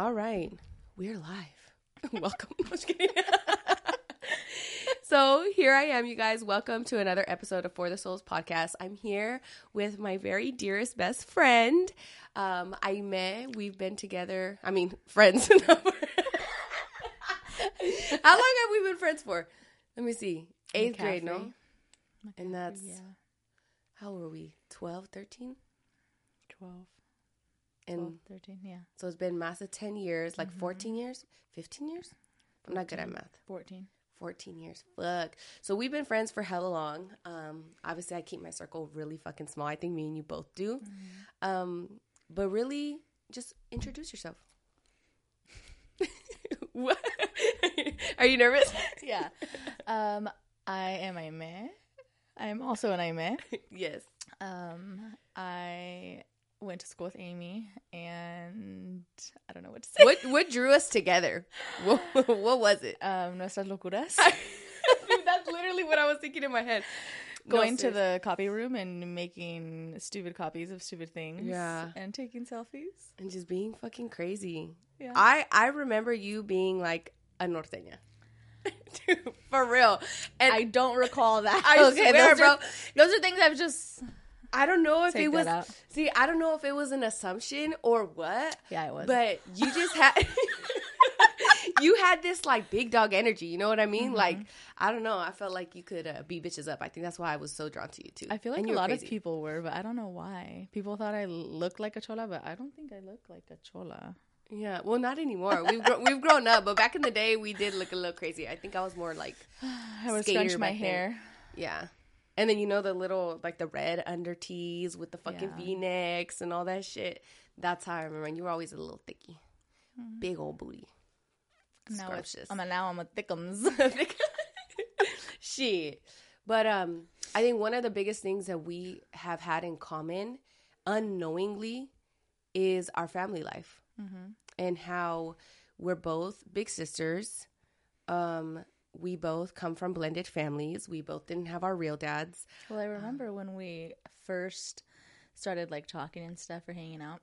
All right, we're live. Welcome. So here I am, you guys. Welcome to another episode of For the Souls podcast. I'm here with my very dearest best friend, um, Aime. We've been together. I mean, friends. How long have we been friends for? Let me see. Eighth grade, no? And that's yeah, how were we? 12, 13? 12, And 12, 13, yeah, so it's been mass of 10 years, like 14 years, 15 years? I'm not good at math. 14. 14 years. Fuck. So we've been friends for hella long. Um, obviously, I keep my circle really fucking small. I think me and you both do. Um, but really, just introduce yourself. what? Are you nervous? Yeah. um, I am Aime. I am also an Aime. yes. Um, I went to school with Amy, and I don't know what to say. What What drew us together? What, what was it? Um, nuestras locuras. That's literally what I was thinking in my head. No, Going to the copy room and making stupid copies of stupid things. Yeah. And taking selfies. and just being fucking crazy. Yeah. I I remember you being like a norteña. Dude, for real. And I don't recall that. I swear, those bro. Are, those are things I've just. I don't know if Take it was out. see, I don't know if it was an assumption or what. Yeah, it was. But you just had you had this like big dog energy, you know what I mean? Mm-hmm. Like I don't know, I felt like you could uh, beat bitches up. I think that's why I was so drawn to you too. I feel like And a lot crazy. of people were, but I don't know why. People thought I looked like a chola, but I don't think I look like a chola. Yeah, well, not anymore. We've gro- we've grown up, but back in the day, we did look a little crazy. I think I was more like I would Skater scrunch my hair. Yeah. And then you know the little like the red under tees with the fucking Yeah. V necks and all that shit. That's how I remember. And you were always a little thicky, big old booty. Now. I'm a, now I'm a thickums. shit. But um, I think one of the biggest things that we have had in common, unknowingly, is our family life and how we're both big sisters. Um, we both come from blended families. We both didn't have our real dads. well, I remember when we first started like talking and stuff or hanging out.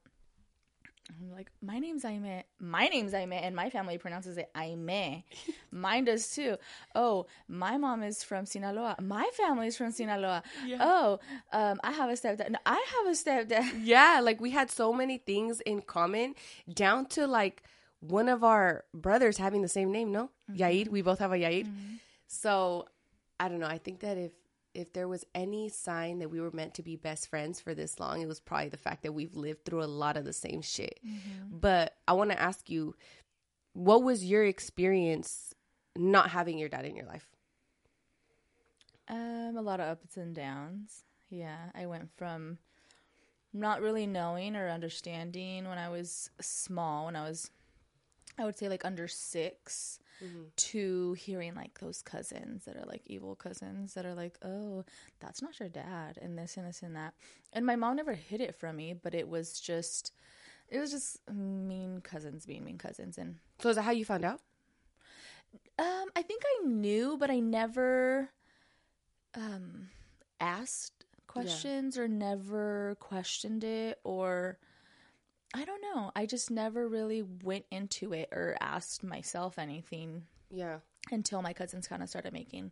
I'm like, my name's Aime. My name's Aime, and my family pronounces it Aime. Mine does too. Oh, my mom is from Sinaloa. My family's from Sinaloa. Oh, um, I have a stepdad. No, I have a stepdad. Yeah, like we had so many things in common, down to like one of our brothers having the same name. No, Yair. Mm-hmm. We both have a Yair. Mm-hmm. So I don't know. I think that if if there was any sign that we were meant to be best friends for this long, it was probably the fact that we've lived through a lot of the same shit. Mm-hmm. But I want to ask you, what was your experience not having your dad in your life? Um, a lot of ups and downs. Yeah, I went from not really knowing or understanding when I was small, when I was, I would say like under 6 to hearing like those cousins that are like evil cousins that are like, oh, that's not your dad, and this and this and that. And my mom never hid it from me, but it was just, it was just mean cousins being mean cousins, and So is that how you found out? um, I think I knew, but I never um asked questions or never questioned it or I don't know. I just never really went into it or asked myself anything Yeah. until my cousins kind of started making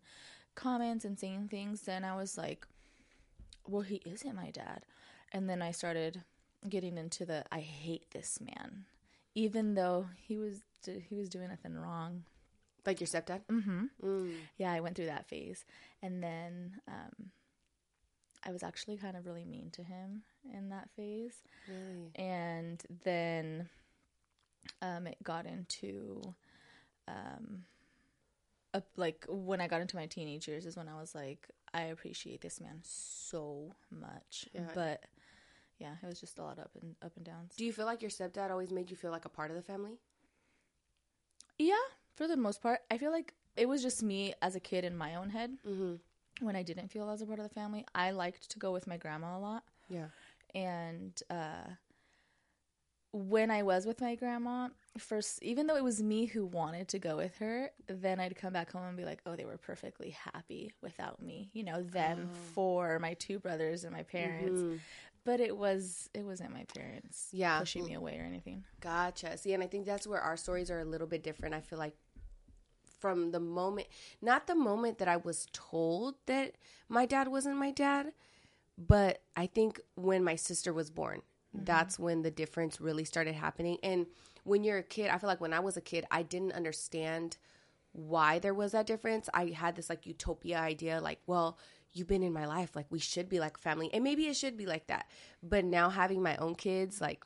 comments and saying things. Then I was like, well, he isn't my dad. And then I started getting into the I hate this man, even though he was he was doing nothing wrong. Like your stepdad? Mm-hmm. Mm. Yeah, I went through that phase, and then um, I was actually kind of really mean to him in that phase, Really? and then um, it got into um, a, like when I got into my teenage years is when I was like, I appreciate this man so much, Yeah. but yeah, it was just a lot up and up and downs. Do you feel like your stepdad always made you feel like a part of the family? Yeah, for the most part, I feel like it was just me as a kid in my own head Mm-hmm. When I didn't feel as a part of the family. I liked to go with my grandma a lot, Yeah. and uh, when I was with my grandma, first, even though it was me who wanted to go with her, then I'd come back home and be like, "Oh, they were perfectly happy without me." You know, them Oh. for my two brothers and my parents. Mhm. but it was it wasn't my parents Yeah. pushing me away or anything. Gotcha. See, and I think that's where our stories are a little bit different. I feel like from the moment, not the moment that I was told that my dad wasn't my dad, but I think when my sister was born, mm-hmm. that's when the difference really started happening. And when you're a kid, I feel like when I was a kid, I didn't understand why there was that difference. I had this like utopia idea, like, well, you've been in my life, like we should be like family, and maybe it should be like that. But now having my own kids, like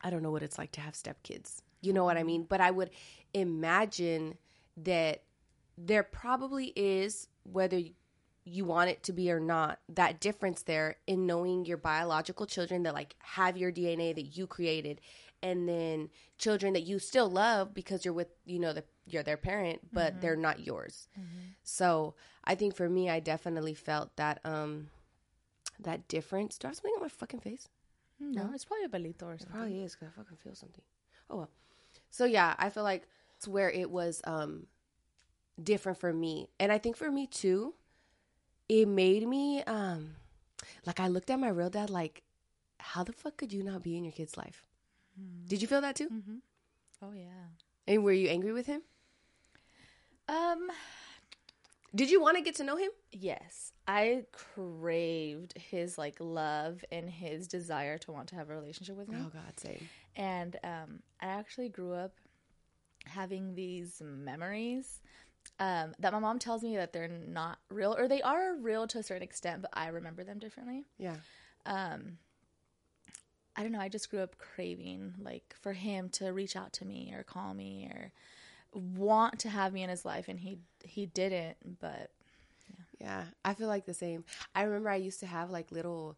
I don't know what it's like to have stepkids. You know what I mm-hmm. mean? But I would imagine that there probably is, whether you want it to be or not, that difference there in knowing your biological children that like have your DNA that you created, and then children that you still love because you're with, you know, the you're their parent, but they're not yours. So I think for me, I definitely felt that um that difference. Do I have something on my fucking face? No, it's probably a belito or something. Probably is because I fucking feel something. Oh well. So yeah, I feel like it's where it was um different for me. And I think for me too, it made me um like I looked at my real dad like, how the fuck could you not be in your kid's life? Did you feel that too? Mm-hmm. Oh yeah. And were you angry with him? Um. Did you want to get to know him? Yes, I craved his like love and his desire to want to have a relationship with me. Oh God, same. And um, I actually grew up having these memories um, that my mom tells me that they're not real, or they are real to a certain extent, but I remember them differently. Yeah. Um, I don't know. I just grew up craving like for him to reach out to me or call me or want to have me in his life, and he he didn't. But Yeah, I feel like the same. I remember I used to have like little,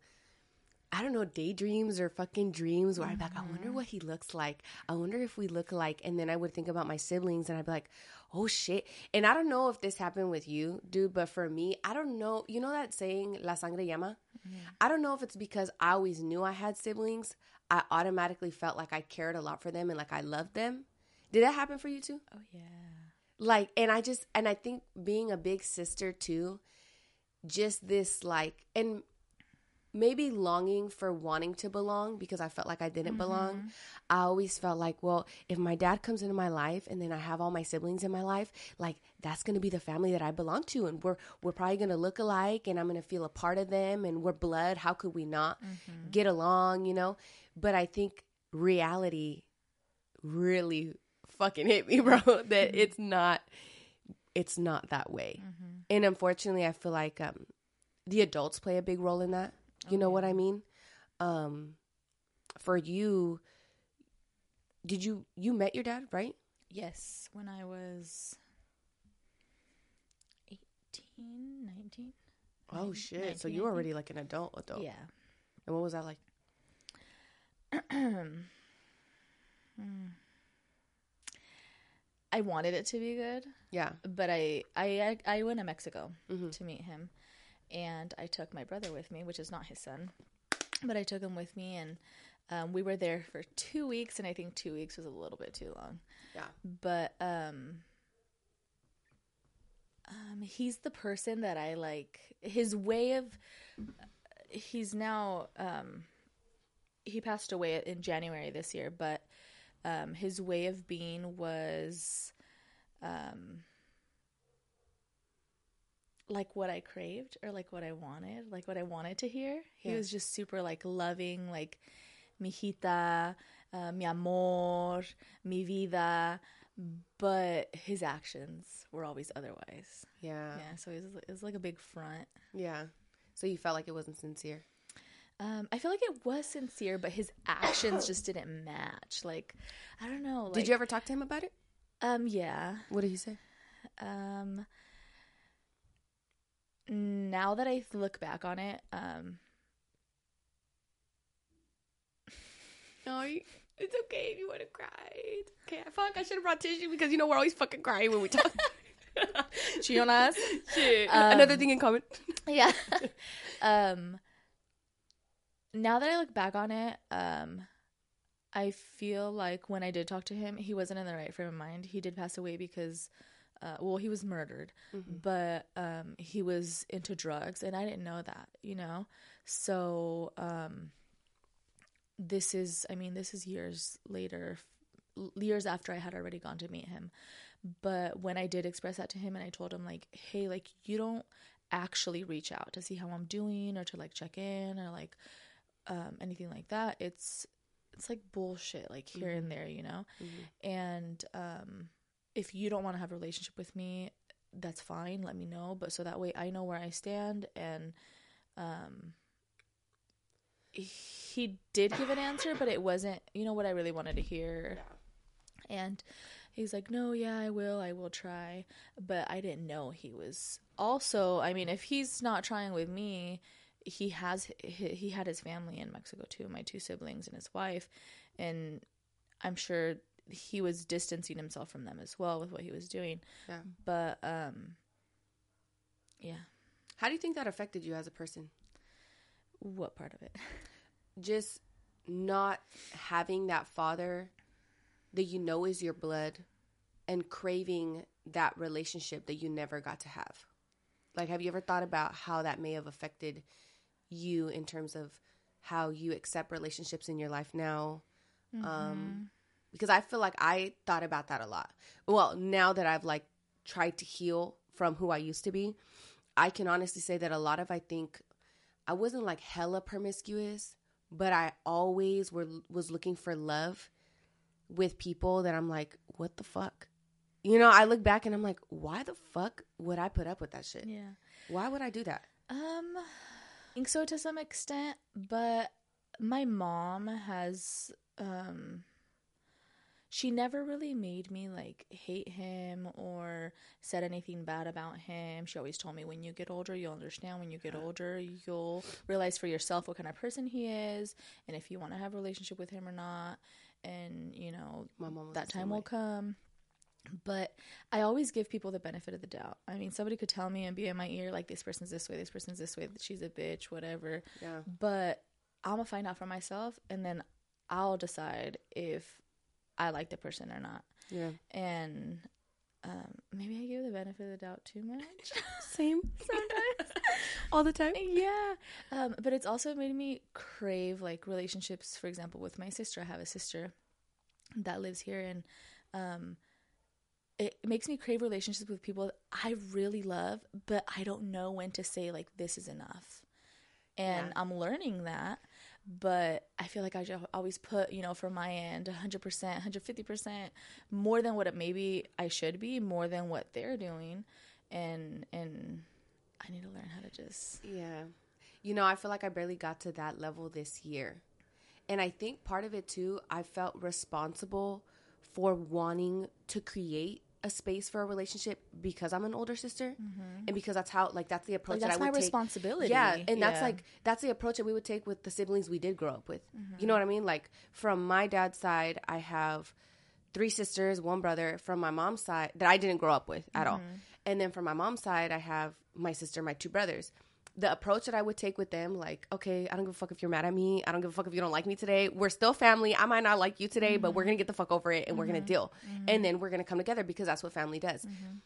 I don't know, daydreams or fucking dreams where I'd be like, I wonder mm-hmm. what he looks like. I wonder if we look alike. And then I would think about my siblings and I'd be like, oh shit. And I don't know if this happened with you, dude, but for me, I don't know. You know that saying, La Sangre Llama? I don't know if it's because I always knew I had siblings. I automatically felt like I cared a lot for them and like I loved them. Did that happen for you too? oh yeah, like and i just and i think being a big sister too just this like and maybe longing for wanting to belong because i felt like i didn't belong. Mm-hmm. I always felt like well if my dad comes into my life and then i have all my siblings in my life like that's going to be the family that i belong to and we're we're probably going to look alike and i'm going to feel a part of them and we're blood. How could we not mm-hmm. get along you know? But i think reality really fucking hit me, bro, that mm-hmm. it's not it's not that way. And unfortunately, I feel like um the adults play a big role in that. You know what I mean? Um for you did you you met your dad, right? yes. When I was 18, 19. Oh shit. So you were already like an adult adult. Yeah. And what was that like? I wanted it to be good, Yeah. but I I I, I went to Mexico Mm-hmm. to meet him, and I took my brother with me, which is not his son, but I took him with me, and um, we were there for two weeks, and I think two weeks was a little bit too long. Yeah. But um, um, he's the person that I like. His way of he's now um, he passed away in January this year, but um, his way of being was um, like what I craved or like what I wanted, like what I wanted to hear. He Yeah. was just super like loving, like mijita, uh, mi amor, mi vida, but his actions were always otherwise. Yeah. Yeah, so it was, it was like a big front. Yeah. So you felt like it wasn't sincere. Um, I feel like it was sincere, but his actions just didn't match. Like, I don't know. Like, did you ever talk to him about it? Um, yeah. What did he say? Um, now that I look back on it, um, No, it's okay if you want to cry. It's okay. I feel like I should have brought tissue because you know we're always fucking crying when we talk. Chionas. Shit. Um, Another thing in common. yeah. um, now that I look back on it, um, I feel like when I did talk to him, he wasn't in the right frame of mind. He did pass away because, uh, well, he was murdered, but um, he was into drugs, and I didn't know that, you know. So, um, this is I mean this is years later years after I had already gone to meet him. But when I did express that to him and I told him like, "Hey, like you don't actually reach out to see how I'm doing or to like check in or like um anything like that. It's it's like bullshit like here mm-hmm. and there, you know? Mm-hmm. And um if you don't want to have a relationship with me, that's fine, let me know, but so that way I know where I stand and um he did give an answer, but it wasn't, you know, what I really wanted to hear. Yeah. And he's like, "No, yeah, I will. I will try." But I didn't know he was also, I mean, if he's not trying with me, he has he, he had his family in Mexico too, my two siblings and his wife, and I'm sure he was distancing himself from them as well with what he was doing. Yeah. But um yeah. How do you think that affected you as a person? What part of it? Just not having that father that you know is your blood and craving that relationship that you never got to have. Like, have you ever thought about how that may have affected you in terms of how you accept relationships in your life now? Um, mm-hmm. Um, because I feel like I thought about that a lot. Well, now that I've like tried to heal from who I used to be, I can honestly say that a lot of I think I wasn't like hella promiscuous, but I always were was looking for love with people that I'm like, what the fuck? You know, I look back and I'm like, why the fuck would I put up with that shit? Yeah. Why would I do that? Um, I think so to some extent, but my mom has um she never really made me like hate him or said anything bad about him. She always told me when you get older, you'll understand. When you get older, you'll realize for yourself what kind of person he is and if you want to have a relationship with him or not. And, you know, that time will come. But I always give people the benefit of the doubt. I mean, somebody could tell me and be in my ear like this person's this way, this person's this way, she's a bitch, whatever. Yeah. But I'm gonna find out for myself and then I'll decide if I like the person or not. Yeah. And um, maybe I give the benefit of the doubt too much. Same sometimes, all the time. Yeah, um, but it's also made me crave like relationships. For example, with my sister, I have a sister that lives here, and um, it makes me crave relationships with people I really love, but I don't know when to say like this is enough. And yeah. I'm learning that but I feel like I always put, you know, from my end, 100%, 150% more than what it maybe I should be, more than what they're doing. And, and I need to learn how to just. Yeah. You know, I feel like I barely got to that level this year. And I think part of it too, I felt responsible for wanting to create a space for a relationship because I'm an older sister mm-hmm. and because that's how like that's the approach like, that's that I would my take. responsibility. Yeah, and yeah. that's like that's the approach that we would take with the siblings we did grow up with. Mm-hmm. You know what I mean? Like from my dad's side, I have three sisters, one brother. From my mom's side, that I didn't grow up with at mm-hmm. all, and then from my mom's side, I have my sister, my two brothers the approach that I would take with them, like, okay, I don't give a fuck if you're mad at me. I don't give a fuck if you don't like me today. We're still family. I might not like you today, mm-hmm. but we're gonna get the fuck over it and mm-hmm. we're gonna mm-hmm. deal. Mm-hmm. And then we're gonna come together because that's what family does. Mm-hmm.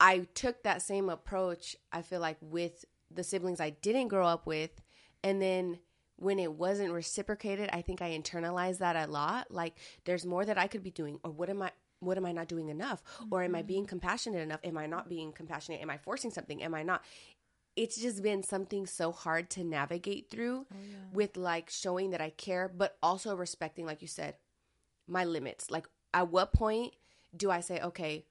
I took that same approach, I feel like, with the siblings I didn't grow up with. And then when it wasn't reciprocated, I think I internalized that a lot. Like, there's more that I could be doing, or what am I? What am I not doing enough? Or am I being mm-hmm. compassionate enough? Am I not being compassionate? Am I forcing something? Am I not? It's just been something so hard to navigate through oh, yeah. with like showing that I care, but also respecting, like you said, my limits. Like, at what point do I say, okay,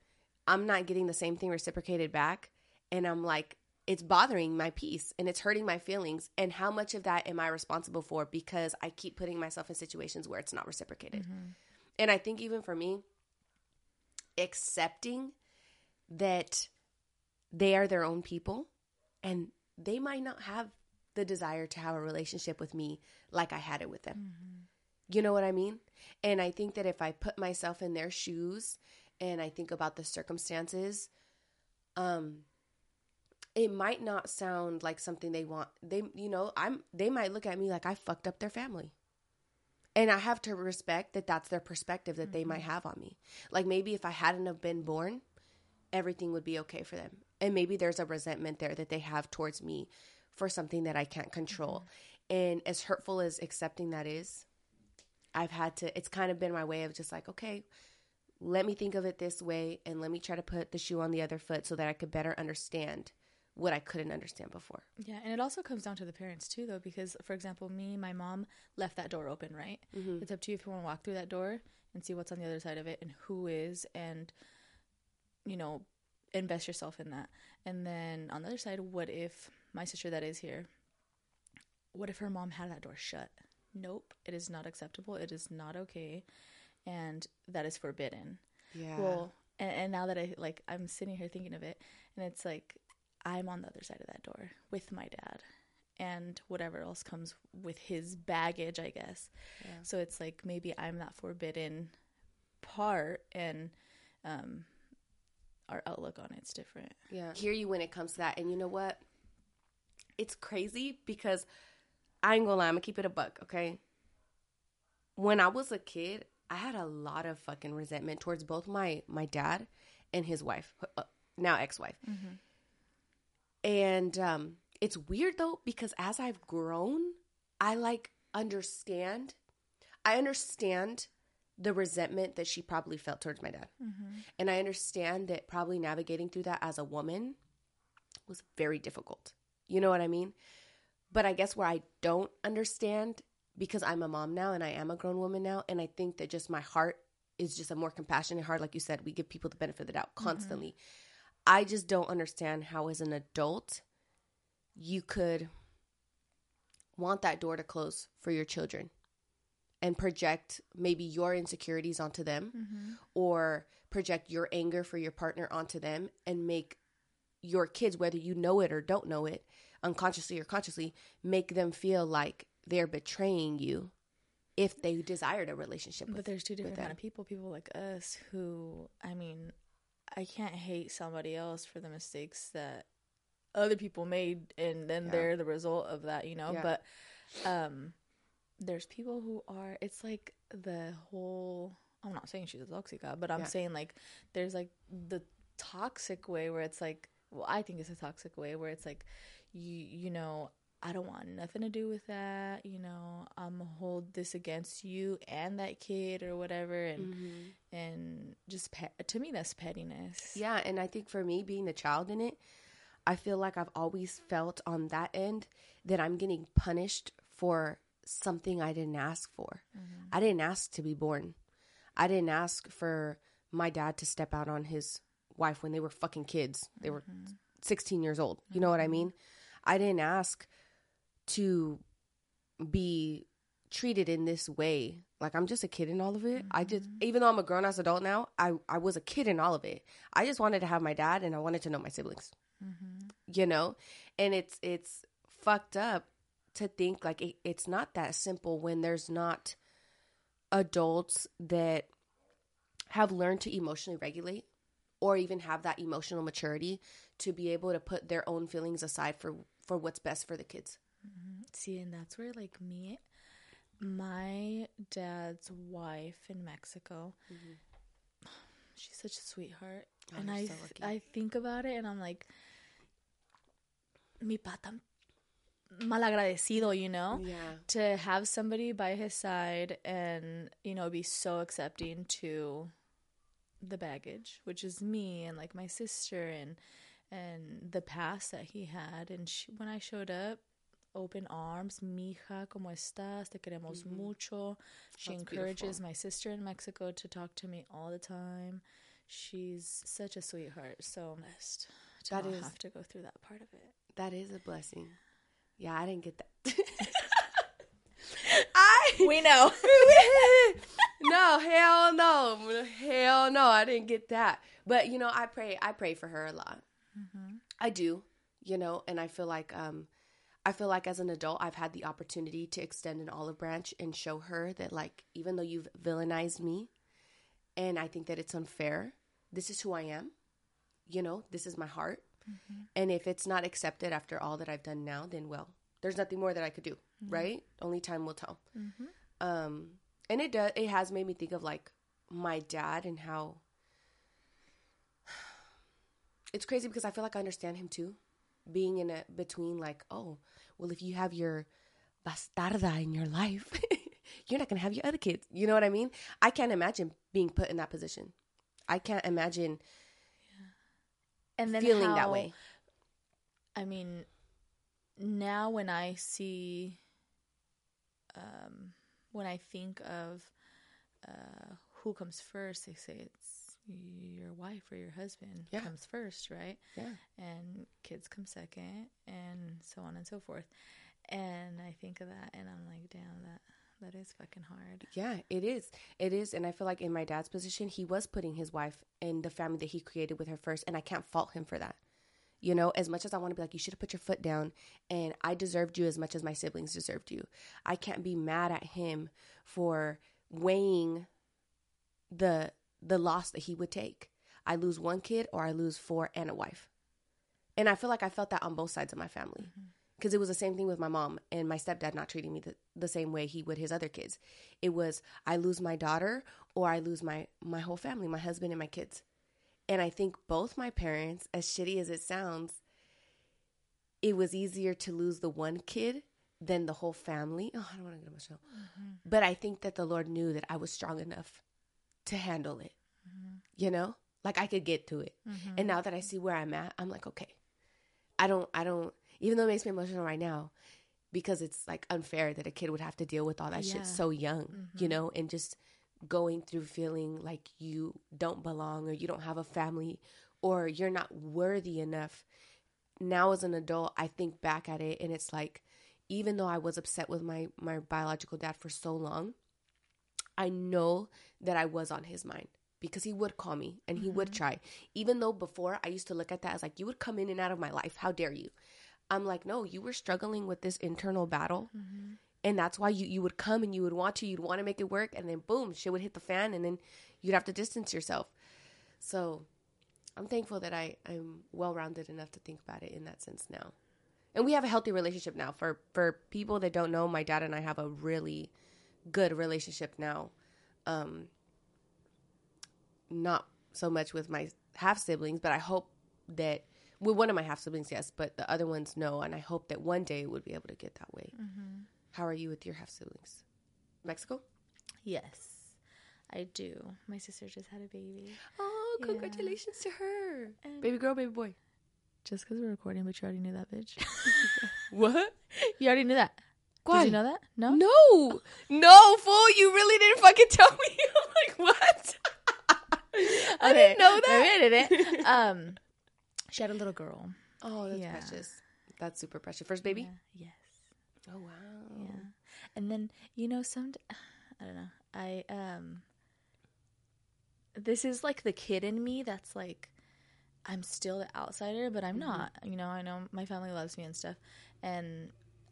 I'm not getting the same thing reciprocated back? And I'm like, it's bothering my peace and it's hurting my feelings. And how much of that am I responsible for because I keep putting myself in situations where it's not reciprocated? Mm-hmm. And I think even for me, accepting that they are their own people and they might not have the desire to have a relationship with me like I had it with them. Mm-hmm. You know what I mean? And I think that if I put myself in their shoes and I think about the circumstances, um, it might not sound like something they want. They, you know, I'm. They might look at me like I fucked up their family, and I have to respect that. That's their perspective that mm-hmm. they might mm-hmm. have on me. Like maybe if I hadn't have been born, everything would be okay for them, and maybe there's a resentment there that they have towards me for something that I can't control. Mm-hmm. And as hurtful as accepting that is, I've had to, it's kind of been my way of just like, okay, let me think of it this way and let me try to put the shoe on the other foot so that I could better understand what I couldn't understand before. Yeah, and it also comes down to the parents too, though, because for example, me, my mom left that door open, right? Mm-hmm. It's up to you if you want to walk through that door and see what's on the other side of it and who is, and you know, invest yourself in that. And then on the other side, what if my sister that is here? What if her mom had that door shut? Nope, it is not acceptable. It is not okay, and that is forbidden. Yeah. Well, and, and now that I like, I'm sitting here thinking of it, and it's like I'm on the other side of that door with my dad, and whatever else comes with his baggage, I guess. Yeah. So it's like maybe I'm that forbidden part, and um, our outlook on it's different. Yeah. Hear you when it comes to that. And you know what? It's crazy because I ain't gonna lie, I'm gonna keep it a buck, okay? When I was a kid, I had a lot of fucking resentment towards both my my dad and his wife, uh, now ex-wife. And um it's weird though because as I've grown, I like understand I understand the resentment that she probably felt towards my dad. Mm-hmm. And I understand that probably navigating through that as a woman was very difficult. You know what I mean? But I guess where I don't understand because I'm a mom now and I am a grown woman now and I think that just my heart is just a more compassionate heart like you said we give people the benefit of the doubt mm-hmm. constantly. I just don't understand how as an adult you could want that door to close for your children and project maybe your insecurities onto them or project your anger for your partner onto them and make your kids whether you know it or don't know it unconsciously or consciously make them feel like they're betraying you if they desired a relationship with But there's two different kind of people. People like us who, I mean, I can't hate somebody else for the mistakes that other people made, and then Yeah. they're the result of that, you know. Yeah. But um, there's people who are. It's like the whole. I'm not saying she's a toxica, but I'm Yeah. saying like there's like the toxic way where it's like. Well, I think it's a toxic way where it's like, you you know, I don't want nothing to do with that. You know, I'm hold this against you and that kid or whatever, and mm-hmm. and just pet. To me, that's pettiness. Yeah, and I think for me being the child in it, I feel like I've always felt on that end that I'm getting punished for something I didn't ask for. Mm-hmm. I didn't ask to be born. I didn't ask for my dad to step out on his wife when they were fucking kids. They were mm-hmm. 16 years old. You know what I mm-hmm. mean? I didn't ask to be treated in this way. Like I'm just a kid in all of it. I just even though I'm a grown ass adult now, I I was a kid in all of it. I just wanted to have my dad and I wanted to know my siblings. You know? And it's it's fucked up to think like it, it's not that simple when there's not adults that have learned to emotionally regulate or even have that emotional maturity to be able to put their own feelings aside for for what's best for the kids. Mm-hmm. See, and that's where like me, my dad's wife in Mexico. Mm-hmm. She's such a sweetheart, Oh, and I so. I think about it, and I'm like, mi pata malagradecido, you know. Yeah. to have somebody by his side and you know be so accepting to the baggage which is me and like my sister and and the past that he had and she, when i showed up open arms mija como estás te queremos mm-hmm. mucho she That's encourages beautiful. my sister in mexico to talk to me all the time she's such a sweetheart so blessed to That not is- have to go through that part of it That is a blessing. Yeah, I didn't get that. I we know no, hell no, hell no, I didn't get that. But you know, I pray, I pray for her a lot. I do, you know, and I feel like, um, I feel like as an adult, I've had the opportunity to extend an olive branch and show her that, like, even though you've villainized me, and I think that it's unfair, this is who I am. You know, this is my heart. Mm-hmm. And if it's not accepted after all that I've done now, then well, there's nothing more that I could do, mm-hmm. right? Only time will tell. Mm-hmm. Um, and it does. It has made me think of like my dad and how it's crazy because I feel like I understand him too, being in a between like, oh, well, if you have your bastarda in your life, you're not going to have your other kids. You know what I mean? I can't imagine being put in that position. I can't imagine and then feeling how- that way. I mean, now when I see, um, when I think of uh, who comes first, they say it's your wife or your husband Yeah. comes first, right? Yeah. And kids come second, and so on and so forth. And I think of that, and I'm like, damn, that that is fucking hard. Yeah, it is. It is. And I feel like in my dad's position, he was putting his wife and the family that he created with her first. And I can't fault him for that. You know, as much as I want to be like, you should have put your foot down and I deserved you as much as my siblings deserved you. I can't be mad at him for weighing the the loss that he would take. I lose one kid or I lose four and a wife. And I feel like I felt that on both sides of my family mm-hmm. Because it was the same thing with my mom and my stepdad not treating me the, the same way he would his other kids. It was I lose my daughter or I lose my my whole family, my husband and my kids. And I think both my parents, as shitty as it sounds, it was easier to lose the one kid than the whole family. Oh, I don't want to get emotional. Mm-hmm. But I think that the Lord knew that I was strong enough to handle it. Mm-hmm. You know? Like I could get to it. Mm-hmm. And now that I see where I'm at, I'm like, okay. I don't I don't even though it makes me emotional right now because it's like unfair that a kid would have to deal with all that Yeah. shit so young, you mm-hmm. know, and just going through feeling like you don't belong or you don't have a family or you're not worthy enough. Now as an adult, I think back at it and it's like even though I was upset with my my biological dad for so long, I know that I was on his mind because he would call me and he would mm-hmm. try. Even though before I used to look at that as like, you would come in and out of my life. How dare you? I'm like, no, you were struggling with this internal battle. And that's why you, you would come and you would want to, you'd want to make it work. And then boom, shit would hit the fan and then you'd have to distance yourself. So I'm thankful that I, I'm well rounded enough to think about it in that sense now. And we have a healthy relationship now. For for people that don't know, my dad and I have a really good relationship now. Um not so much with my half siblings, but I hope that with one of my half siblings, yes, but the other ones no, and I hope that one day it would be able to get that way. How are you with your half siblings? Mexico? Yes, I do. My sister just had a baby. Oh, Yeah. congratulations to her. And- baby girl, baby boy. Just because we're recording, but you already knew that, bitch. What? you already knew that. ¿Cuál? Did you know that? No. No, no, fool! You really didn't fucking tell me. I'm like, what? I didn't know that. Maybe I didn't. Um, she had a little girl. Oh, that's Yeah. precious. That's super precious. First baby. Yeah. Yes. Oh wow. Yeah. And then you know some I don't know. I um this is like the kid in me that's like I'm still the outsider, but I'm not. You know, I know my family loves me and stuff. And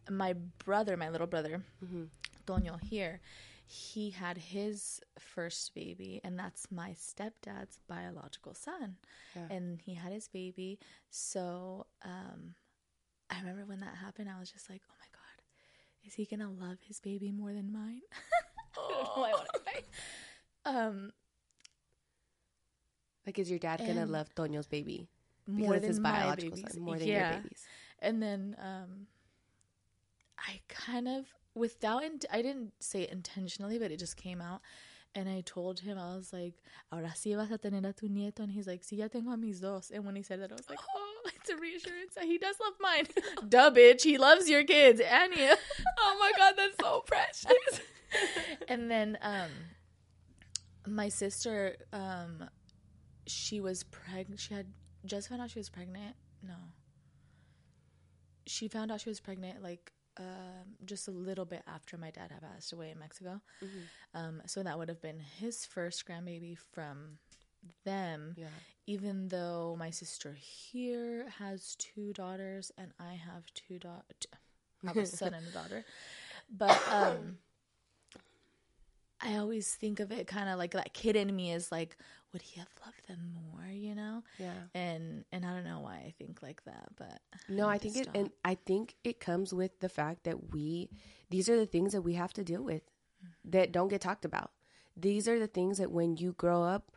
my brother, my little brother, Mhm. Toño here, he had his first baby, and that's my stepdad's biological son. Yeah. And he had his baby. So um, I remember when that happened, I was just like, oh my God, is he going to love his baby more than mine? I don't know I want to. Um, Like, is your dad gonna love Toño's baby more it's than his my biological babies. son more than yeah. your babies? And then um, I kind of, without, in- I didn't say it intentionally, but it just came out. And I told him, I was like, ahora sí vas a tener a tu nieto. And he's like, sí, ya tengo a mis dos. And when he said that, I was like, oh, it's a reassurance that he does love mine. Duh, bitch. He loves your kids and you. Oh my god, that's so precious. and then um, my sister, um, she was pregnant. She had just found out she was pregnant. No. She found out she was pregnant like um, just a little bit after my dad had passed away in Mexico. Um, so that would have been his first grandbaby from them. yeah. Even though my sister here has two daughters and I have two daughters, I have a son and a daughter. But um, I always think of it kind of like that kid in me is like, would he have loved them more? You know, Yeah. and and I don't know why I think like that, but No, I to think it, stop. and I think it comes with the fact that we, these are the things that we have to deal with that don't get talked about. These are the things that when you grow up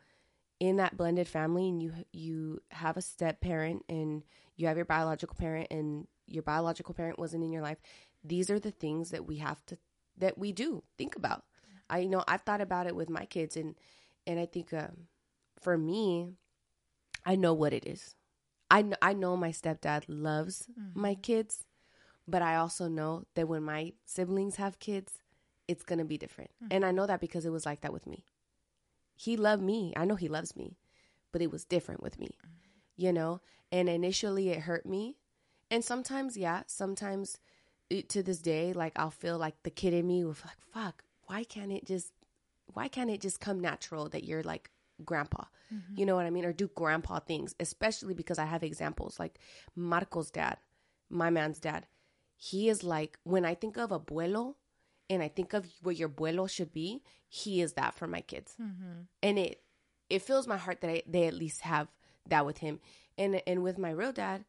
in that blended family and you you have a step parent and you have your biological parent and your biological parent wasn't in your life, these are the things that we have to that we do think about. I you know I've thought about it with my kids and and I think um, for me, I know what it is. I know, I know my stepdad loves Mm-hmm. my kids, but I also know that when my siblings have kids, it's gonna be different. And I know that because it was like that with me. He loved me. I know he loves me, but it was different with me. You know, and initially it hurt me, and sometimes yeah, sometimes to this day, like I'll feel like the kid in me was like, "Fuck, why can't it just, why can't it just come natural that you're like grandpa?" Mm-hmm. You know what I mean? Or do grandpa things, especially because I have examples like Marco's dad, my man's dad. He is like when I think of abuelo, and I think of what your abuelo should be, he is that for my kids, mm-hmm. and it it fills my heart that I, they at least have that with him, and and with my real dad,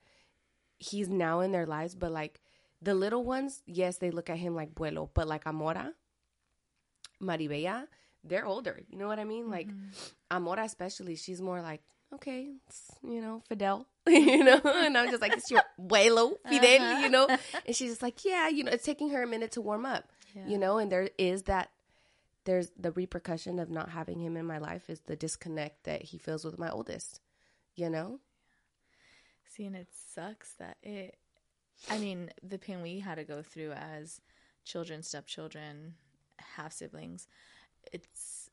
he's now in their lives, but like the little ones, yes, they look at him like abuelo, but like Amora, Maribella, they're older. You know what I mean? Like mm-hmm. Amora, especially, she's more like, okay, you know, Fidel, you know, and I'm just like, it's your abuelo, Fidel, uh-huh. you know, and she's just like, yeah, you know, it's taking her a minute to warm up, you know, and there is that. There's the repercussion of not having him in my life is the disconnect that he feels with my oldest, you know? See, and it sucks that it. I mean, the pain we had to go through as children, stepchildren, half siblings, it's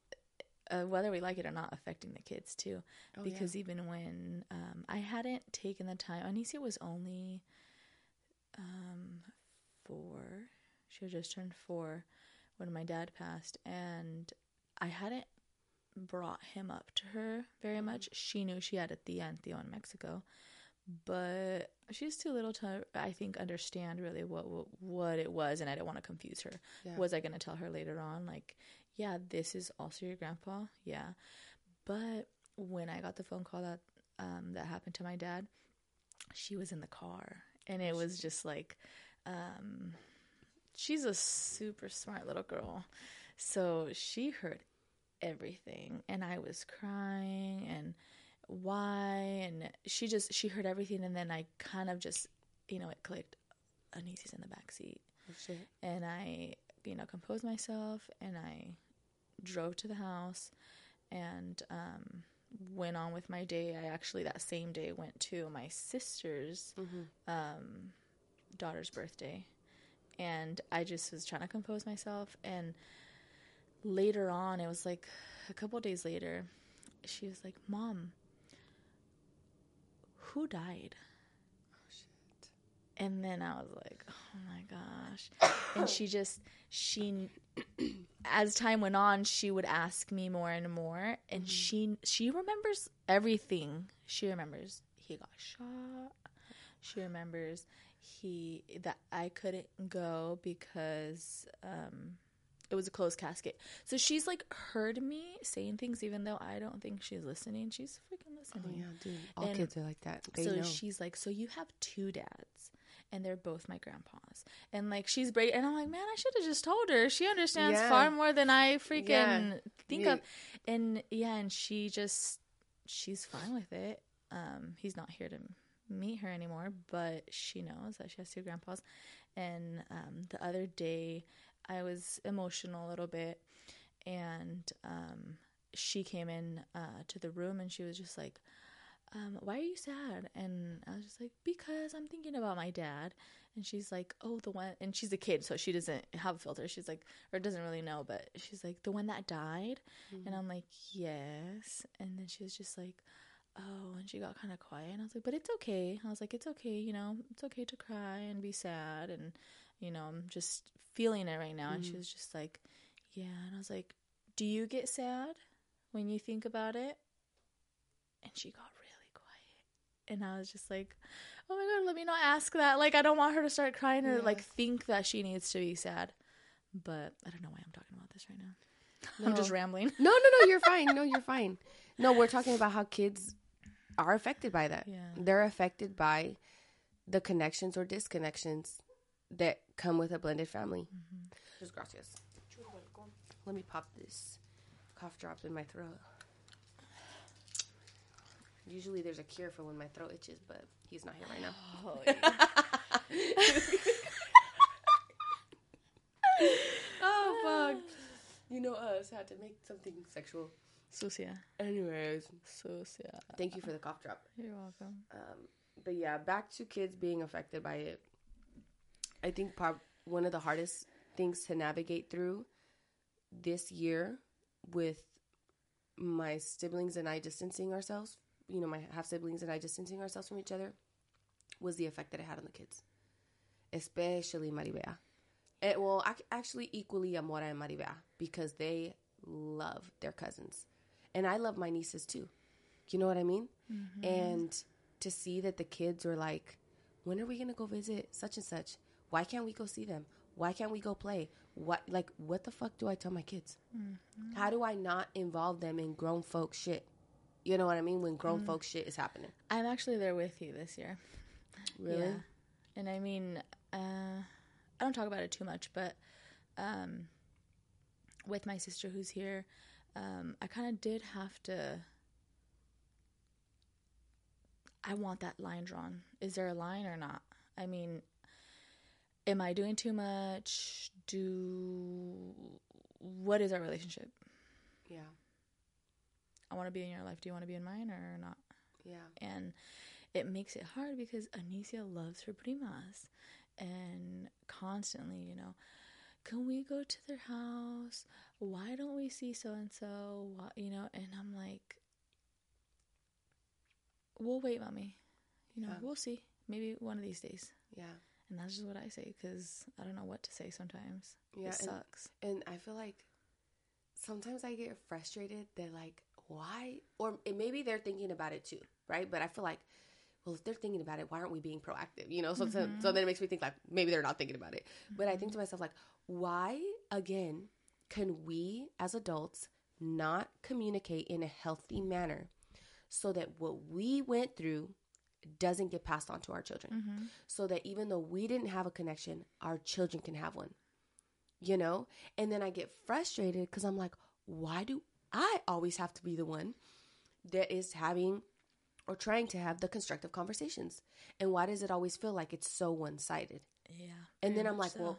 uh, whether we like it or not affecting the kids too. because even when um, I hadn't taken the time, Anicia was only um, four. She had just turned four when my dad passed, and I hadn't brought him up to her very much. She knew she had a tia and tío in Mexico, but she's too little to, I think, understand really what what, what it was, and I didn't want to confuse her. Yeah. Was I going to tell her later on, like, yeah, this is also your grandpa? Yeah, but when I got the phone call that um, that happened to my dad, she was in the car, and it was just like, um, she's a super smart little girl, so she heard everything, and I was crying and why, and she just she heard everything, and then I kind of just you know it clicked. Anicia's in the back seat, Shit. and I, you know, composed myself and I drove to the house and um, went on with my day. I actually that same day went to my sister's um, daughter's birthday, and I just was trying to compose myself. And later on, it was like a couple days later, she was like, "Mom, who died?" And then I was like, oh my gosh. And she just, she, as time went on, she would ask me more and more. And she, she remembers everything. She remembers he got shot. She remembers he, that I couldn't go because, um, it was a closed casket. So she's like heard me saying things even though I don't think she's listening. She's freaking listening. Yeah, dude. All And kids are like that. They so know. she's like, so you have two dads, and they're both my grandpas, and like she's brave, and I'm like, man, I should have just told her. She understands Yeah. far more than I freaking Yeah. think You- of, and yeah, and she just she's fine with it. Um, he's not here to meet her anymore, but she knows that she has two grandpas. And um, the other day, I was emotional a little bit, and um, she came in uh, to the room, and she was just like um, why are you sad? And I was just like, because I'm thinking about my dad. And she's like, oh, the one, and she's a kid, so she doesn't have a filter. She's like, or doesn't really know, but she's like, the one that died. And I'm like, yes. And then she was just like, oh, and she got kind of quiet. And I was like, but it's okay. I was like, it's okay, you know, it's okay to cry and be sad. And, you know, I'm just feeling it right now. And she mm-hmm. was just like, yeah. And I was like, do you get sad when you think about it? And she got really quiet. And I was just like, oh my God, let me not ask that. Like, I don't want her to start crying or like think that she needs to be sad. But I don't know why I'm talking about this right now. I'm just rambling. No, no, no, you're fine. No, you're fine. No, we're talking about how kids are affected by that. Yeah. They're affected by the connections or disconnections that come with a blended family. Just gracias. Let me pop this cough drop in my throat. Usually there's a cure for when my throat itches, but he's not here right now. Oh, fuck. You know us had to make something sexual. Sucia. Anyways, Sucia. thank you for the cough drop. You're welcome. Um, but yeah, back to kids being affected by it. I think prob- one of the hardest things to navigate through this year with my siblings and I distancing ourselves, you know, my half siblings and I distancing ourselves from each other, was the effect that it had on the kids, especially Maribea. It, well, ac- actually, equally Amora and Maribea because they love their cousins, and I love my nieces too. You know what I mean? Mm-hmm. And to see that the kids were like, "When are we gonna go visit such and such? Why can't we go see them? Why can't we go play? What like what the fuck do I tell my kids? How do I not involve them in grown folk shit? You know what I mean? When grown folk shit is happening. I'm actually there with you this year. Really? Yeah. And I mean, uh, I don't talk about it too much, but um, with my sister who's here, um, I kind of did have to. I want that line drawn. Is there a line or not? I mean, am I doing too much? Do. What is our relationship? Yeah. I want to be in your life. Do you want to be in mine or not? Yeah. and it makes it hard because Anicia loves her primas and constantly, you know, can we go to their house? Why don't we see so and so? You know, and I'm like, we'll wait, mommy. You know, Yeah. we'll see. Maybe one of these days. Yeah. And that's just what I say because I don't know what to say sometimes. Yeah. it and- sucks. And I feel like sometimes I get frustrated. They're like, why? Or and maybe they're thinking about it too, right? But I feel like, well, if they're thinking about it, why aren't we being proactive? You know, so so, so mm-hmm. then it makes me think like maybe they're not thinking about it. But I think to mm-hmm. myself like, why again can we as adults not communicate in a healthy manner so that what we went through doesn't get passed on to our children? Mm-hmm. So that even though we didn't have a connection, our children can have one you know? And then I get frustrated because I'm like, why do I always have to be the one that is having or trying to have the constructive conversations? And why does it always feel like it's so one sided? Yeah. And then I'm like, so. well,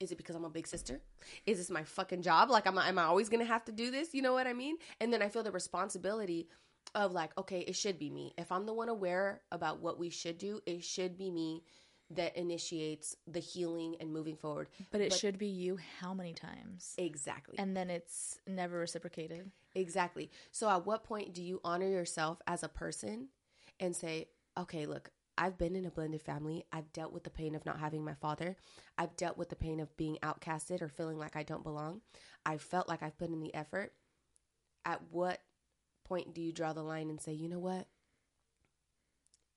is it because I'm a big sister? Is this my fucking job? Like, am I, am I always gonna have to do this? You know what I mean? And then I feel the responsibility of like, okay, it should be me. If I'm the one aware about what we should do, it should be me that initiates the healing and moving forward. but it should be you how many times? Exactly. And then it's never reciprocated. Exactly. So at what point do you honor yourself as a person and say, okay, look, I've been in a blended family. I've dealt with the pain of not having my father. I've dealt with the pain of being outcasted or feeling like I don't belong. I felt like I've put in the effort. At what point do you draw the line and say, you know what?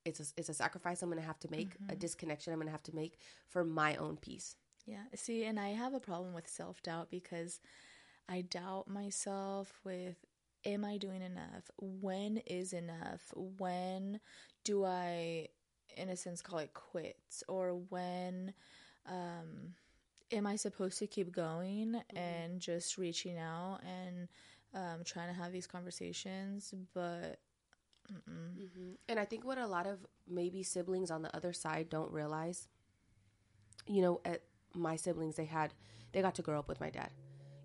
It's a, it's a sacrifice I'm going to have to make, a disconnection I'm going to have to make for my own peace. Yeah. See, and I have a problem with self doubt because I doubt myself with am I doing enough? When is enough? When do I, in a sense, call it quits? Or when um, am I supposed to keep going and just reaching out and um, trying to have these conversations? But And I think what a lot of maybe siblings on the other side don't realize, you know, at my siblings, they had, they got to grow up with my dad.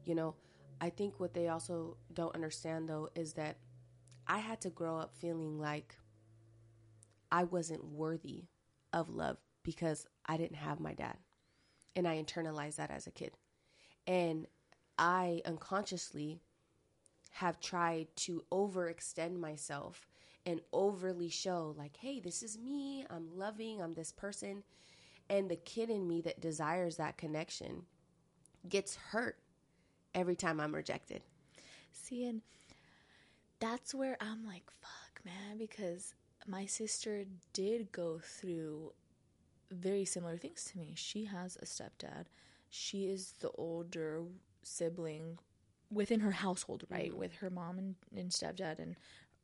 You know, I think what they also don't understand though is that I had to grow up feeling like I wasn't worthy of love because I didn't have my dad. And I internalized that as a kid. And I unconsciously have tried to overextend myself and overly show, like, hey, this is me. I'm loving. I'm this person. And the kid in me that desires that connection gets hurt every time I'm rejected. See, and that's where I'm like, fuck, man, because my sister did go through very similar things to me. She has a stepdad. She is the older sibling within her household, right? With her mom and, and stepdad and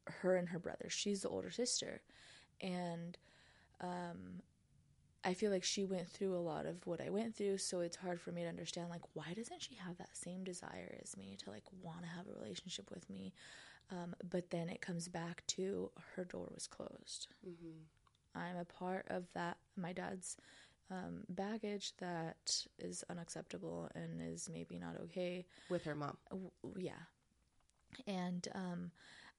her and her brother. She's the older sister. And um I feel like she went through a lot of what I went through, so it's hard for me to understand like why doesn't she have that same desire as me to like want to have a relationship with me? Um, but then it comes back to her door was closed. I'm a part of that my dad's um, baggage that is unacceptable and is maybe not okay with her mom. W- yeah. And um,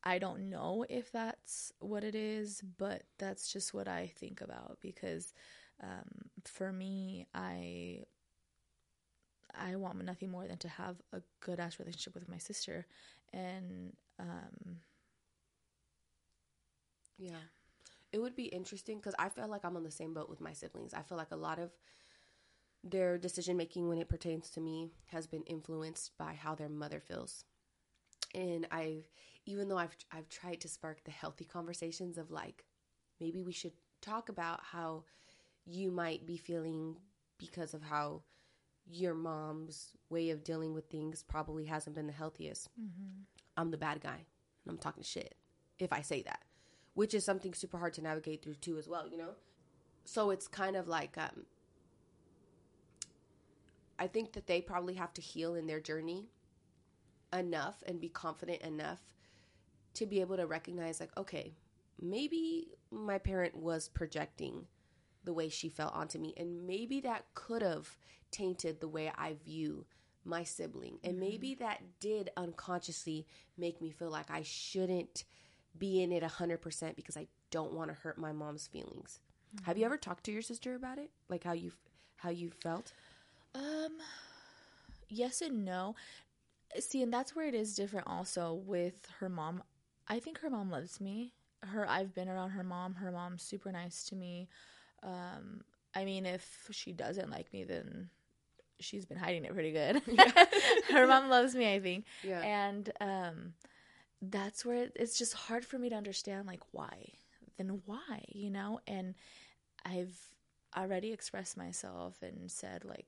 I don't know if that's what it is, but that's just what I think about because um, for me, I I want nothing more than to have a good ass relationship with my sister, and um, yeah, it would be interesting because I feel like I'm on the same boat with my siblings. I feel like a lot of their decision making when it pertains to me has been influenced by how their mother feels and I've even though I've I've tried to spark the healthy conversations of like maybe we should talk about how you might be feeling because of how your mom's way of dealing with things probably hasn't been the healthiest. Mm-hmm. I'm the bad guy and I'm talking shit if I say that, which is something super hard to navigate through too as well, you know? So it's kind of like um I think that they probably have to heal in their journey enough and be confident enough to be able to recognize like okay maybe my parent was projecting the way she felt onto me and maybe that could have tainted the way i view my sibling and mm-hmm. maybe that did unconsciously make me feel like i shouldn't be in it 100% because i don't want to hurt my mom's feelings mm-hmm. have you ever talked to your sister about it like how you how you felt um yes and no see, and that's where it is different also with her mom. I think her mom loves me. Her I've been around her mom. Her mom's super nice to me. Um, I mean, if she doesn't like me, then she's been hiding it pretty good. her mom loves me, I think. Yeah. And um, that's where it, it's just hard for me to understand, like, why? Then why? You know? And I've already expressed myself and said, like,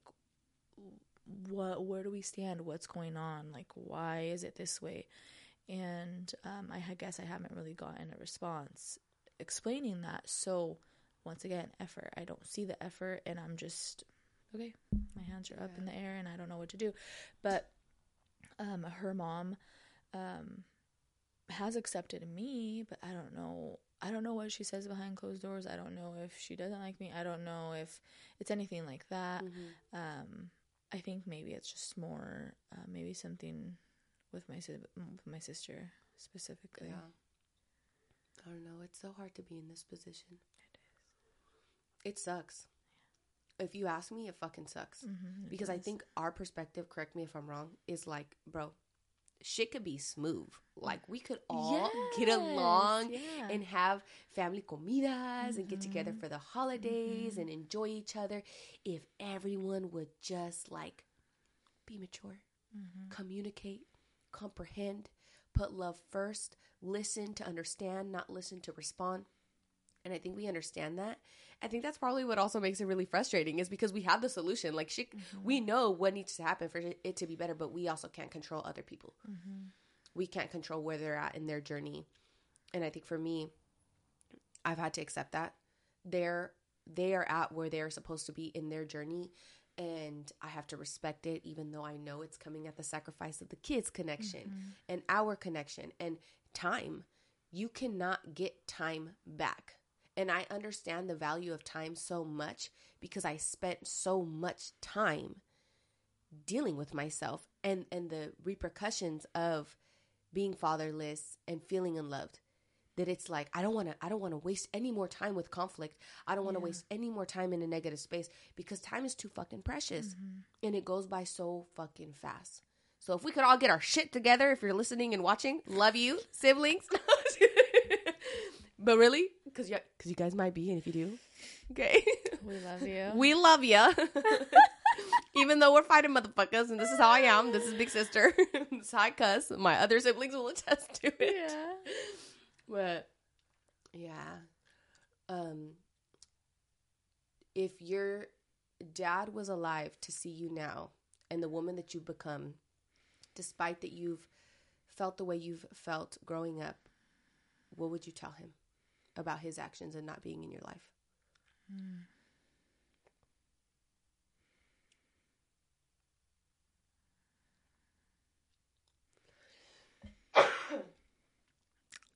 what where do we stand what's going on like why is it this way and um, i guess i haven't really gotten a response explaining that so once again effort i don't see the effort and i'm just okay my hands are yeah. up in the air and i don't know what to do but um, her mom um, has accepted me but i don't know I don't know what she says behind closed doors. I don't know if she doesn't like me. I don't know if it's anything like that. Mm-hmm. Um, I think maybe it's just more uh, maybe something with my with my sister specifically. Yeah. I don't know. It's so hard to be in this position. It is. It sucks. Yeah. If you ask me, it fucking sucks. Mm-hmm, because does. I think our perspective, correct me if I'm wrong, is like, bro, shit could be smooth. Like we could all yes, get along yeah. and have family comidas mm-hmm. and get together mm-hmm. for the holidays mm-hmm. and enjoy each other if everyone would just like be mature, mm-hmm. communicate, comprehend, put love first, listen to understand, not listen to respond. And I think we understand that. I think that's probably what also makes it really frustrating is because we have the solution. Like, she, mm-hmm. we know what needs to happen for it to be better, but we also can't control other people. Mm-hmm. We can't control where they're at in their journey. And I think for me, I've had to accept that they're they are at where they're supposed to be in their journey and I have to respect it even though I know it's coming at the sacrifice of the kids connection mm-hmm. and our connection and time. You cannot get time back. And I understand the value of time so much because I spent so much time dealing with myself and, and the repercussions of being fatherless and feeling unloved that it's like I don't want to I don't want to waste any more time with conflict. I don't want to yeah. waste any more time in a negative space because time is too fucking precious mm-hmm. and it goes by so fucking fast. So if we could all get our shit together if you're listening and watching, love you, siblings. But really, because you, cause you guys might be, and if you do, okay. We love you. we love you. Even though we're fighting motherfuckers, and this is how I am. This is big sister. this is how I cuss. My other siblings will attest to it. Yeah. But yeah, um, if your dad was alive to see you now and the woman that you've become, despite that you've felt the way you've felt growing up, what would you tell him? About his actions and not being in your life. Mm.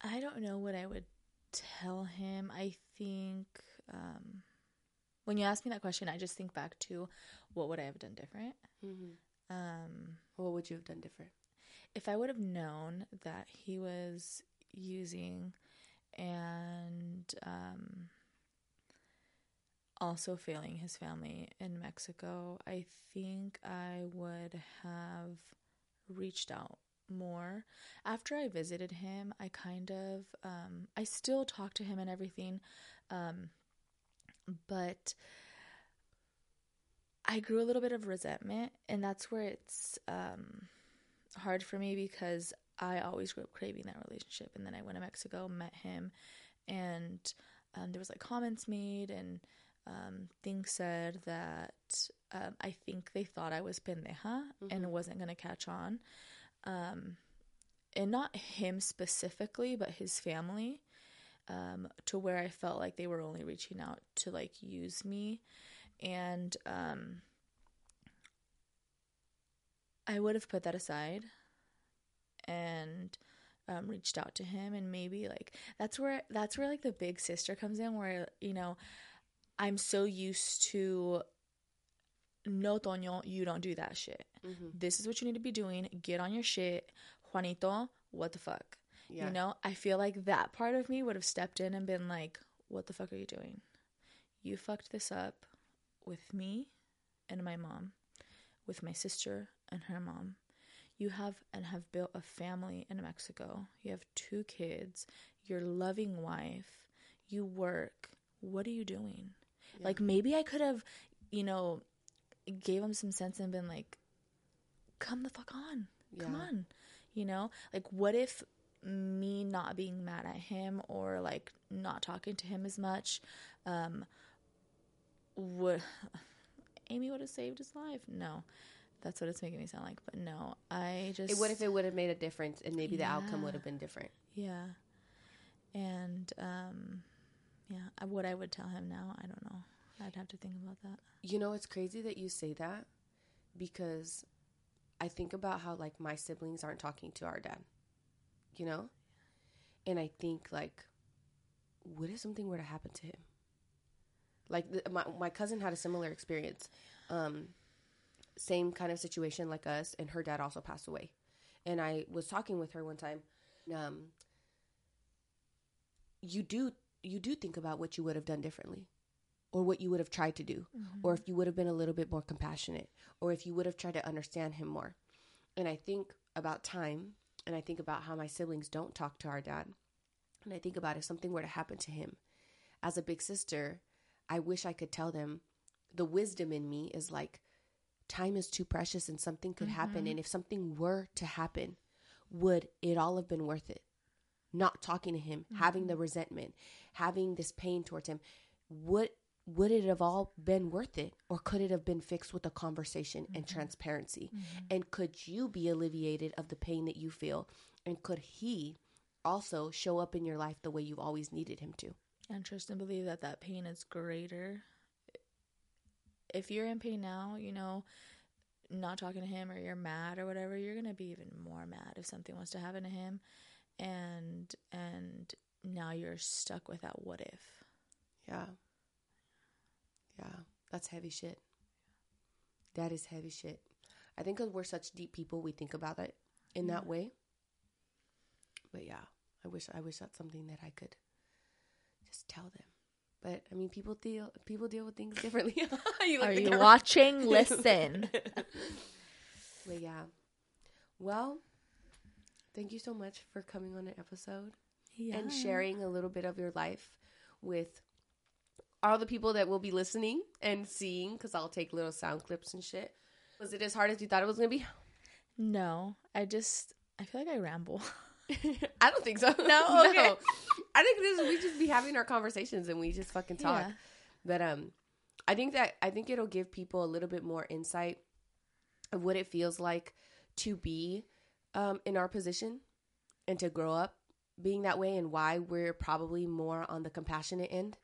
I don't know what I would tell him. I think um, when you ask me that question, I just think back to what would I have done different. Mm-hmm. Um, What would you have done different? if I would have known that he was using and um, also failing his family in Mexico, I think I would have reached out more. After I visited him, I kind of, um, I still talk to him and everything, um, but I grew a little bit of resentment, and that's where it's um, hard for me because I always grew up craving that relationship. And then I went to Mexico, met him, and um, there was like comments made and um, things said that um, I think they thought I was pendeja and wasn't going to catch on. Um, and not him specifically, but his family, um, to where I felt like they were only reaching out to like use me. And um, I would have put that aside and um, reached out to him and maybe like that's where that's where like the big sister comes in where you know i'm so used to no toño you don't do that shit. Mm-hmm. this is what you need to be doing. Get on your shit. Juanito what the fuck? Yeah. you know? I feel like that part of me would have stepped in and been like what the fuck are you doing? You fucked this up with me and my mom with my sister and her mom you have and have built a family in Mexico. You have two kids, your loving wife, you work. What are you doing? Like maybe I could have, you know, gave him some sense and been like, come the fuck on. Come on. You know? Like what if me not being mad at him or like not talking to him as much um would Amy would have saved his life? No. That's what it's making me sound like. But no, I just It, what if it would have made a difference and maybe the outcome would have been different? Yeah. And um yeah, I- what I would tell him now, I don't know. I'd have to think about that. You know, it's crazy that you say that because I think about how like my siblings aren't talking to our dad, you know? And I think like what if something were to happen to him? Like the, my my cousin had a similar experience. Um same kind of situation like us and her dad also passed away. And I was talking with her one time um you do you do think about what you would have done differently or what you would have tried to do or if you would have been a little bit more compassionate or if you would have tried to understand him more. And i think about time and i think about how my siblings don't talk to our dad. And i think about if something were to happen to him. As a big sister i wish i could tell them the wisdom in me is like time is too precious and something could happen mm-hmm. and if something were to happen would it all have been worth it not talking to him, having the mm-hmm. resentment, having this pain towards him, would would it have all been worth it or could it have been fixed with a conversation and mm-hmm. transparency? And could you be alleviated of the pain that you feel? And could he also show up in your life the way you've always needed him to? And trust and believe that that pain is greater. If you're in pain now, you know, not talking to him or you're mad or whatever, you're going to be even more mad if something was to happen to him. And and now you're stuck with that what if. Yeah. Yeah. That's heavy shit. That is heavy shit. I think because we're such deep people, we think about it in that way. But yeah, I wish I wish that's something that I could just tell them. But I mean, people deal people deal with things differently. You Are you camera. watching? Listen. But yeah. Well, thank you so much for coming on an episode yeah. and sharing a little bit of your life with all the people that will be listening and seeing because I'll take little sound clips and shit. Was it as hard as you thought it was gonna be? No, I just I feel like I ramble. I don't think so. No? Okay. I think this we just be having our conversations and we just fucking talk. Yeah. But um I think that I think it'll give people a little bit more insight of what it feels like to be um in our position and to grow up being that way and why we're probably more on the compassionate end.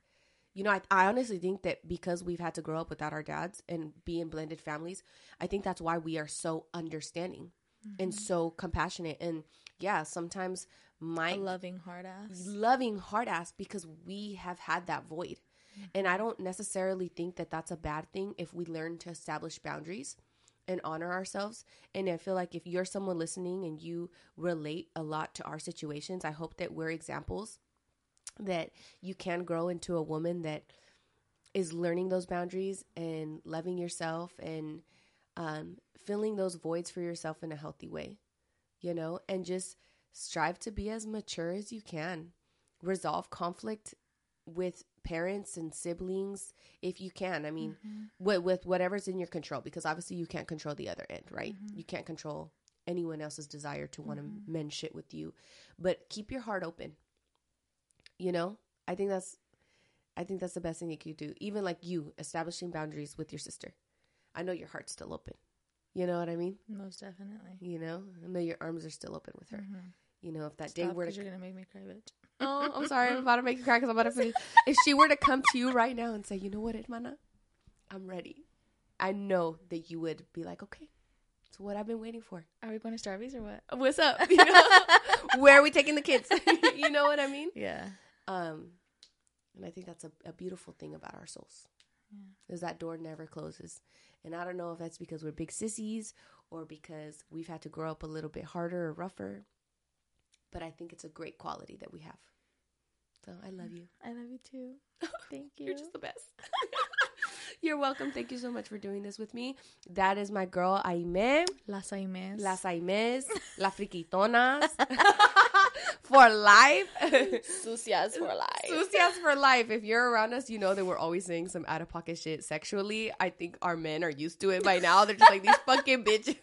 You know, I, I honestly think that because we've had to grow up without our dads and be in blended families, I think that's why we are so understanding and mm-hmm. so compassionate. And yeah, sometimes my A loving hard ass. loving hard ass because we have had that void. Mm-hmm. And I don't necessarily think that that's a bad thing if we learn to establish boundaries and honor ourselves. And I feel like if you're someone listening and you relate a lot to our situations, I hope that we're examples that you can grow into a woman that is learning those boundaries and loving yourself and um, filling those voids for yourself in a healthy way, you know, and just strive to be as mature as you can. Resolve conflict with parents and siblings if you can. I mean, mm-hmm. with, with whatever's in your control, because obviously you can't control the other end, right? Mm-hmm. You can't control anyone else's desire to want to mm-hmm. mend shit with you, but keep your heart open. You know, I think that's, I think that's the best thing you could do. Even like you establishing boundaries with your sister. I know your heart's still open. You know what I mean? Most definitely. You know, I know your arms are still open with her. Mm-hmm. You know, if that Stop, day were to, you're gonna make me cry, bitch. Oh, I'm sorry. I'm about to make you cry because I'm about to finish. if she were to come to you right now and say, you know what, Hermana, I'm ready. I know that you would be like, okay, it's what I've been waiting for. Are we going to Starbucks or what? What's up? You know? Where are we taking the kids? you know what I mean? Yeah. Um, and I think that's a, a beautiful thing about our souls. Yeah. Is that door never closes. And I don't know if that's because we're big sissies or because we've had to grow up a little bit harder or rougher but I think it's a great quality that we have. So I love you. I love you too. Thank you. You're just the best. You're welcome. Thank you so much for doing this with me. That is my girl Aime. Las Aimes. Las Aimes. La Friquitonas. for life. Sucias for life. Sucias for life. If you're around us, you know that we're always saying some out of pocket shit sexually. I think our men are used to it by now. They're just like these fucking bitches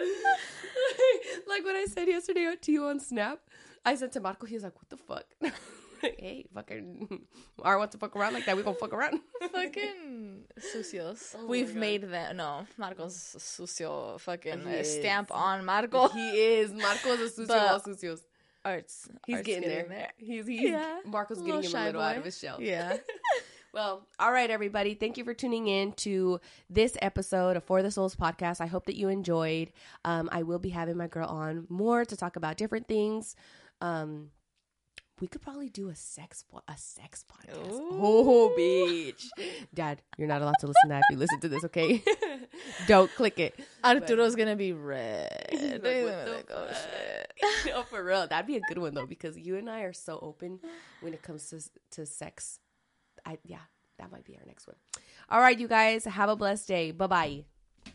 like what I said yesterday to you on Snap, I said to Marco, he was like, "What the fuck." hey, fucking, I want to fuck around like that. We gonna fuck around. fucking sucios. Oh We've made that. No, Marco's sucio. Fucking uh, stamp on Marco. He is. Marco's a sucio. But sucios. Arts. He's arts getting, getting there. there. He's he's yeah. Marco's getting him a little boy. out of his shell. Yeah. Well, all right, everybody. Thank you for tuning in to this episode of For the Souls podcast. I hope that you enjoyed. Um, I will be having my girl on more to talk about different things. Um, we could probably do a sex po- a sex podcast. Ooh. Oh, bitch, Dad, you're not allowed to listen to that if you listen to this. Okay, don't click it. Arturo's gonna be red. like, oh, oh, for real, that'd be a good one though because you and I are so open when it comes to to sex. I yeah, that might be our next one. All right, you guys, have a blessed day. Bye bye.